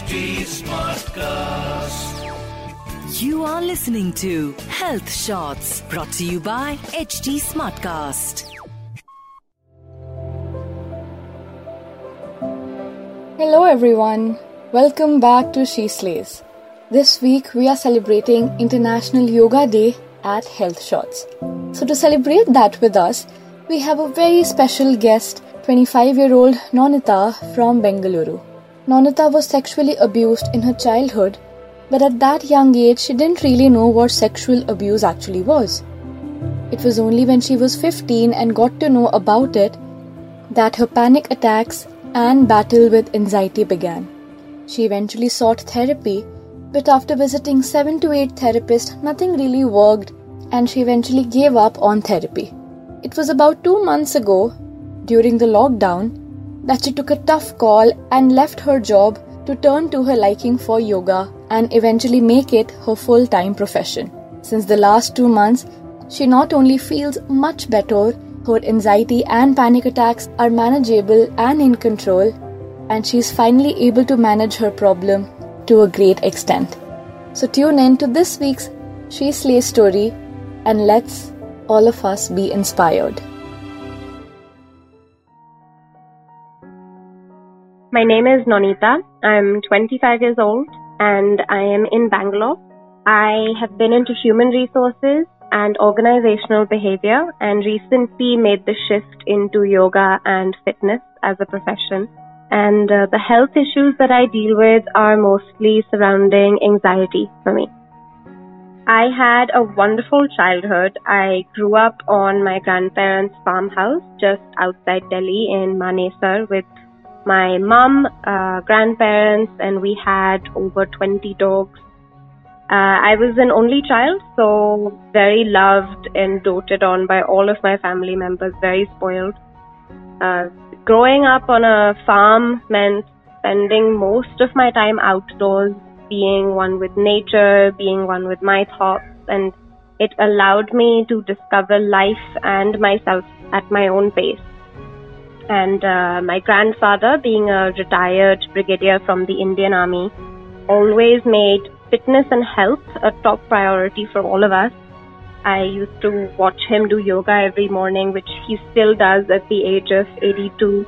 HT Smartcast. You are listening to Health Shots brought to you by HT Smartcast. Hello everyone. Welcome back to She Slays. This week we are celebrating International Yoga Day at Health Shots. So to celebrate that with us, we have a very special guest, 25 year old Nonita from Bengaluru. Nonita was sexually abused in her childhood, but at that young age, she didn't really know what sexual abuse actually was. It was only when she was 15 and got to know about it that her panic attacks and battle with anxiety began. She eventually sought therapy, but after visiting 7 to 8 therapists, nothing really worked and she eventually gave up on therapy. It was about 2 months ago, during the lockdown, that she took a tough call and left her job to turn to her liking for yoga and eventually make it her full time profession. Since the last two months, she not only feels much better, her anxiety and panic attacks are manageable and in control, and she is finally able to manage her problem to a great extent. So tune in to this week's She Slay story and let's all of us be inspired. My name is Nonita. I'm 25 years old and I am in Bangalore. I have been into human resources and organizational behavior and recently made the shift into yoga and fitness as a profession. And uh, the health issues that I deal with are mostly surrounding anxiety for me. I had a wonderful childhood. I grew up on my grandparents' farmhouse just outside Delhi in Manesar with my mom, uh, grandparents, and we had over 20 dogs. Uh, I was an only child, so very loved and doted on by all of my family members, very spoiled. Uh, growing up on a farm meant spending most of my time outdoors, being one with nature, being one with my thoughts, and it allowed me to discover life and myself at my own pace and uh, my grandfather, being a retired brigadier from the Indian Army, always made fitness and health a top priority for all of us. I used to watch him do yoga every morning, which he still does at the age of 82.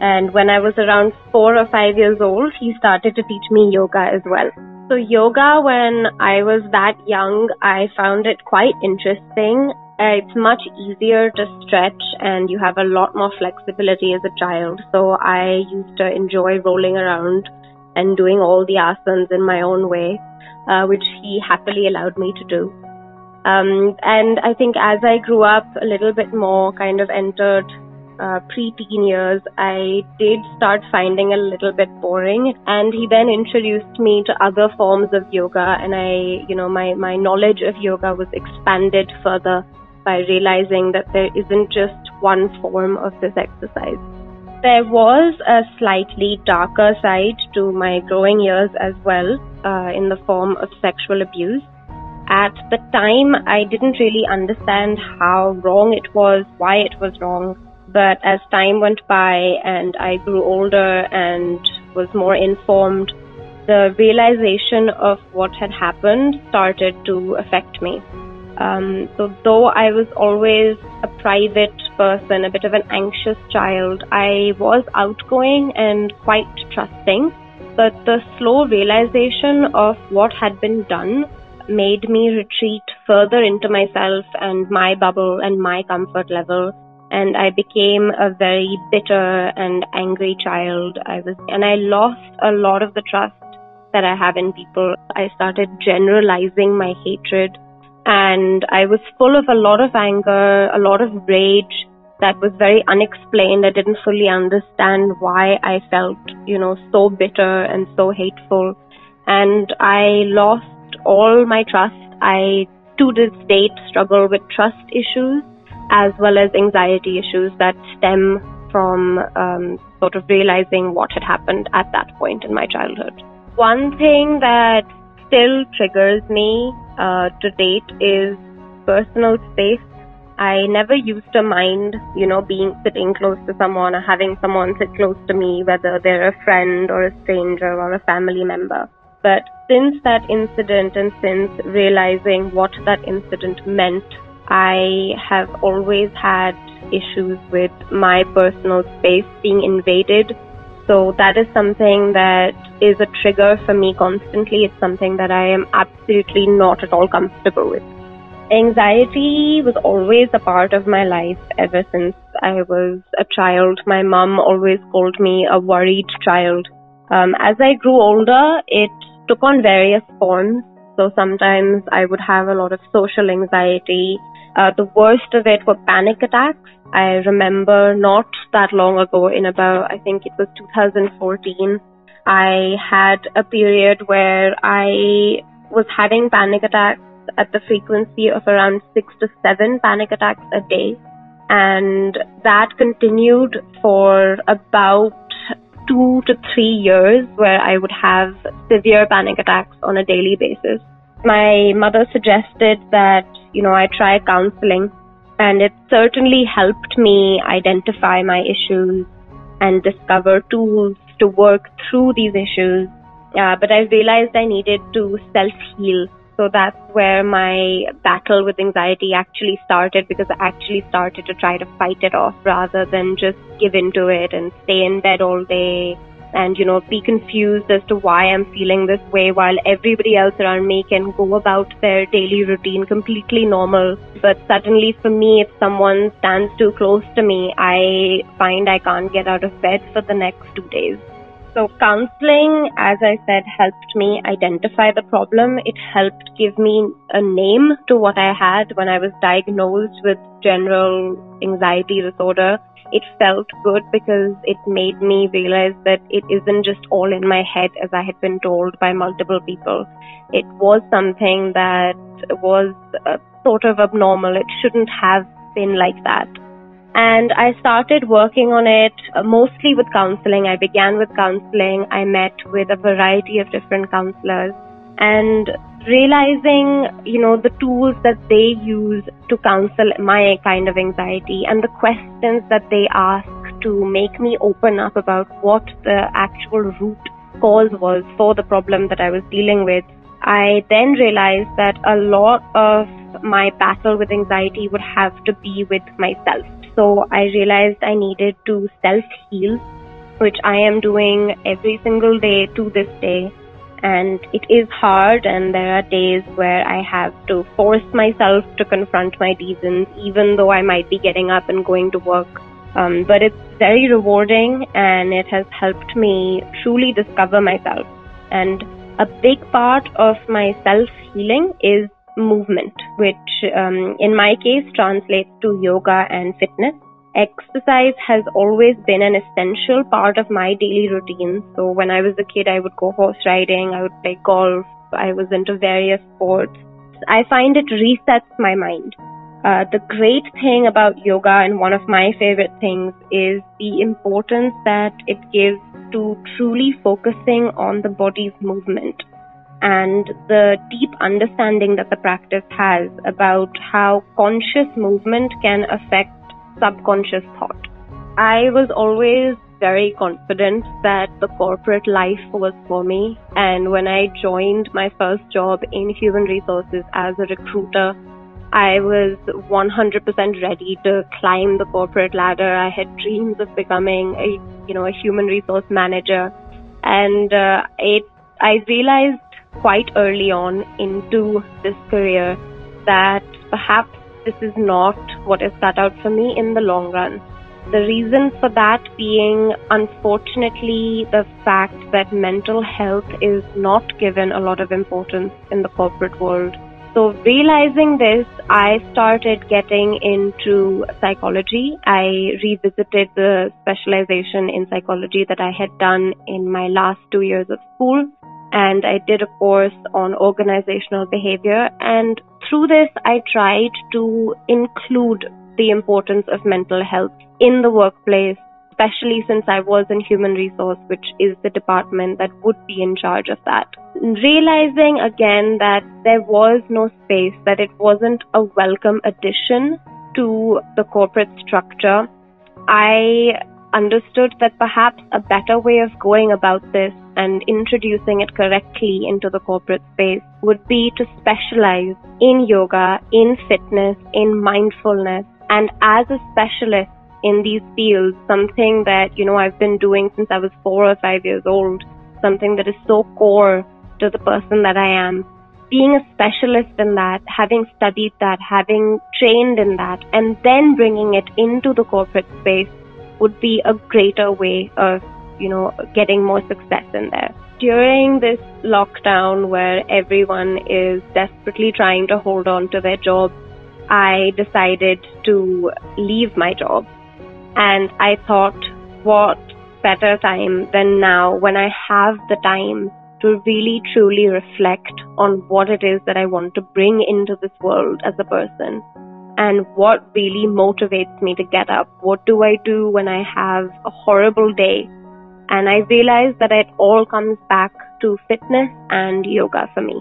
And when I was around four or five years old, he started to teach me yoga as well. So yoga, when I was that young, I found it quite interesting it's much easier to stretch and you have a lot more flexibility as a child. So I used to enjoy rolling around and doing all the asanas in my own way, uh, which he happily allowed me to do. Um, and I think as I grew up a little bit more, kind of entered uh, pre-teen years, I did start finding a little bit boring. And he then introduced me to other forms of yoga, and I, you know, my my knowledge of yoga was expanded further by realizing that there isn't just one form of this exercise. There was a slightly darker side to my growing years as well, uh, in the form of sexual abuse. At the time, I didn't really understand how wrong it was, why it was wrong. But as time went by and I grew older and was more informed, the realization of what had happened started to affect me. Um, so though I was always a private person, a bit of an anxious child, I was outgoing and quite trusting. But the slow realization of what had been done made me retreat further into myself and my bubble and my comfort level. And I became a very bitter and angry child. I was, and I lost a lot of the trust that I have in people. I started generalizing my hatred and I was full of a lot of anger, a lot of rage that was very unexplained. I didn't fully understand why I felt, you know, so bitter and so hateful. And I lost all my trust. I, to this date, struggle with trust issues as well as anxiety issues that stem from um, sort of realizing what had happened at that point in my childhood. One thing that still triggers me uh, to date is personal space. I never used to mind, you know, being sitting close to someone or having someone sit close to me, whether they're a friend or a stranger or a family member. But since that incident and since realizing what that incident meant, I have always had issues with my personal space being invaded. So that is something that is a trigger for me constantly. It's something that I am absolutely not at all comfortable with. Anxiety was always a part of my life ever since I was a child. My mom always called me a worried child. Um, as I grew older, it took on various forms. So sometimes I would have a lot of social anxiety. Uh, the worst of it were panic attacks. I remember not that long ago, in about, I think it was 2014, I had a period where I was having panic attacks at the frequency of around six to seven panic attacks a day. And that continued for about two to three years where I would have severe panic attacks on a daily basis. My mother suggested that, you know, I try counseling and it certainly helped me identify my issues and discover tools to work through these issues. Uh, but I realized I needed to self heal so that's where my battle with anxiety actually started because I actually started to try to fight it off rather than just give into it and stay in bed all day and, you know, be confused as to why I'm feeling this way while everybody else around me can go about their daily routine completely normal. But suddenly for me, if someone stands too close to me, I find I can't get out of bed for the next two days. So counseling, as I said, helped me identify the problem. It helped give me a name to what I had when I was diagnosed with general anxiety disorder. It felt good because it made me realize that it isn't just all in my head as I had been told by multiple people. It was something that was uh, sort of abnormal. It shouldn't have been like that. And I started working on it uh, mostly with counseling. I began with counseling. I met with a variety of different counselors and realizing, you know, the tools that they use to counsel my kind of anxiety and the questions that they ask to make me open up about what the actual root cause was for the problem that I was dealing with. I then realized that a lot of my battle with anxiety would have to be with myself so I realized I needed to self heal, which I am doing every single day to this day. And it is hard, and there are days where I have to force myself to confront my demons, even though I might be getting up and going to work. Um, but it's very rewarding, and it has helped me truly discover myself. And a big part of my self healing is movement, which um, in my case translates to yoga and fitness. Exercise has always been an essential part of my daily routine. So when I was a kid, I would go horse riding, I would play golf, I was into various sports. I find it resets my mind. Uh, the great thing about yoga and one of my favorite things is the importance that it gives to truly focusing on the body's movement and the deep understanding that the practice has about how conscious movement can affect subconscious thought. I was always very confident that the corporate life was for me. And when I joined my first job in human resources as a recruiter, I was 100% ready to climb the corporate ladder. I had dreams of becoming a, you know, a human resource manager. And uh, it, I realized quite early on into this career that perhaps this is not what is cut out for me in the long run. The reason for that being, unfortunately, the fact that mental health is not given a lot of importance in the corporate world. So, realizing this, I started getting into psychology. I revisited the specialization in psychology that I had done in my last two years of school and I did a course on organizational behavior. And through this, I tried to include the importance of mental health in the workplace, especially since I was in human resource, which is the department that would be in charge of that. Realizing again that there was no space, that it wasn't a welcome addition to the corporate structure, I understood that perhaps a better way of going about this and introducing it correctly into the corporate space would be to specialize in yoga, in fitness, in mindfulness, and as a specialist in these fields, something that, you know, I've been doing since I was four or five years old, something that is so core to the person that I am. Being a specialist in that, having studied that, having trained in that, and then bringing it into the corporate space would be a greater way of, you know, getting more success in there. During this lockdown where everyone is desperately trying to hold on to their job, I decided to leave my job. And I thought, what better time than now when I have the time to really truly reflect on what it is that I want to bring into this world as a person and what really motivates me to get up. What do I do when I have a horrible day? And I realized that it all comes back to fitness and yoga for me.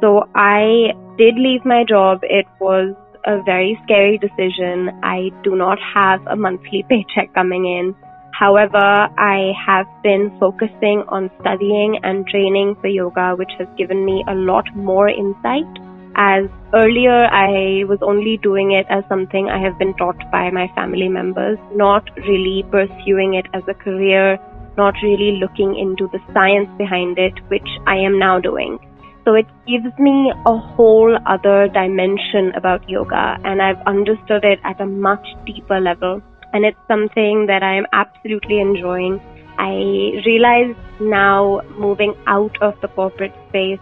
So I did leave my job. It was a very scary decision. I do not have a monthly paycheck coming in. However, I have been focusing on studying and training for yoga, which has given me a lot more insight as earlier I was only doing it as something I have been taught by my family members, not really pursuing it as a career, not really looking into the science behind it, which I am now doing. So it gives me a whole other dimension about yoga and I've understood it at a much deeper level. And it's something that I am absolutely enjoying. I realize now moving out of the corporate space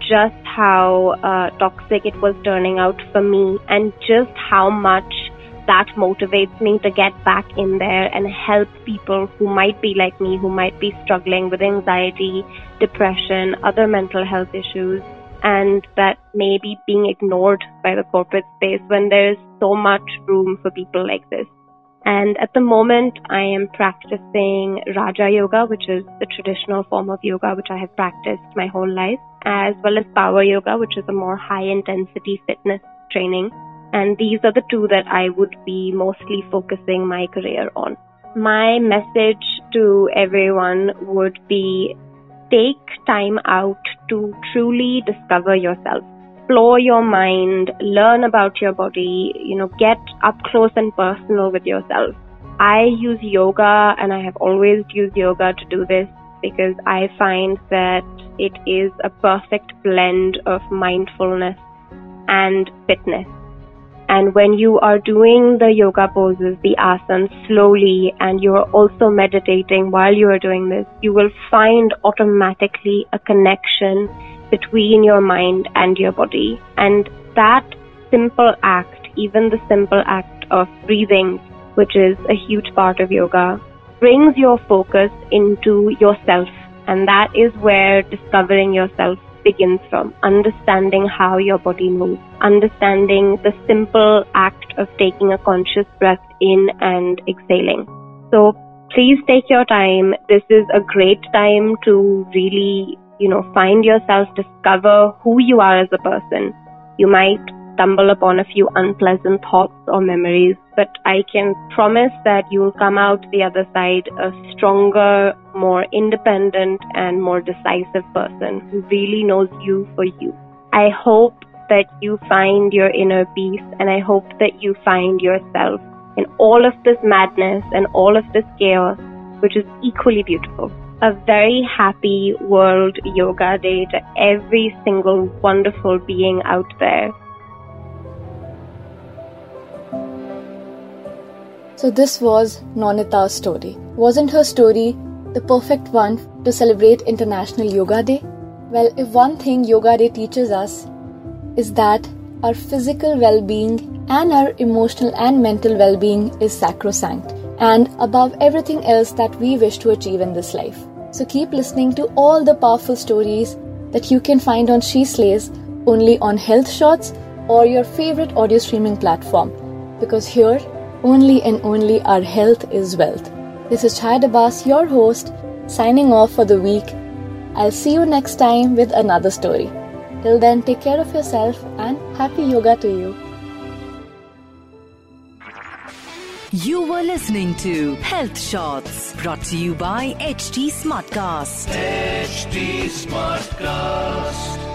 just how uh, toxic it was turning out for me and just how much that motivates me to get back in there and help people who might be like me, who might be struggling with anxiety, depression, other mental health issues, and that may be being ignored by the corporate space when there's so much room for people like this. And at the moment, I am practicing Raja Yoga, which is the traditional form of yoga, which I have practiced my whole life, as well as Power Yoga, which is a more high intensity fitness training. And these are the two that I would be mostly focusing my career on. My message to everyone would be take time out to truly discover yourself explore your mind, learn about your body, you know, get up close and personal with yourself. I use yoga and I have always used yoga to do this because I find that it is a perfect blend of mindfulness and fitness. And when you are doing the yoga poses, the asanas slowly, and you are also meditating while you are doing this, you will find automatically a connection between your mind and your body. And that simple act, even the simple act of breathing, which is a huge part of yoga, brings your focus into yourself. And that is where discovering yourself begins from. Understanding how your body moves, understanding the simple act of taking a conscious breath in and exhaling. So please take your time. This is a great time to really you know, find yourself, discover who you are as a person. You might stumble upon a few unpleasant thoughts or memories, but I can promise that you will come out the other side a stronger, more independent, and more decisive person who really knows you for you. I hope that you find your inner peace and I hope that you find yourself in all of this madness and all of this chaos, which is equally beautiful a very happy World Yoga Day to every single wonderful being out there. So, this was Nonita's story. Wasn't her story the perfect one to celebrate International Yoga Day? Well, if one thing Yoga Day teaches us is that our physical well being and our emotional and mental well being is sacrosanct and above everything else that we wish to achieve in this life. So keep listening to all the powerful stories that you can find on She Slays only on Health Shots or your favorite audio streaming platform. Because here, only and only our health is wealth. This is Chaya Abbas, your host, signing off for the week. I'll see you next time with another story. Till then, take care of yourself and happy yoga to you. You were listening to Health Shots brought to you by HT Smartcast. HT Smartcast.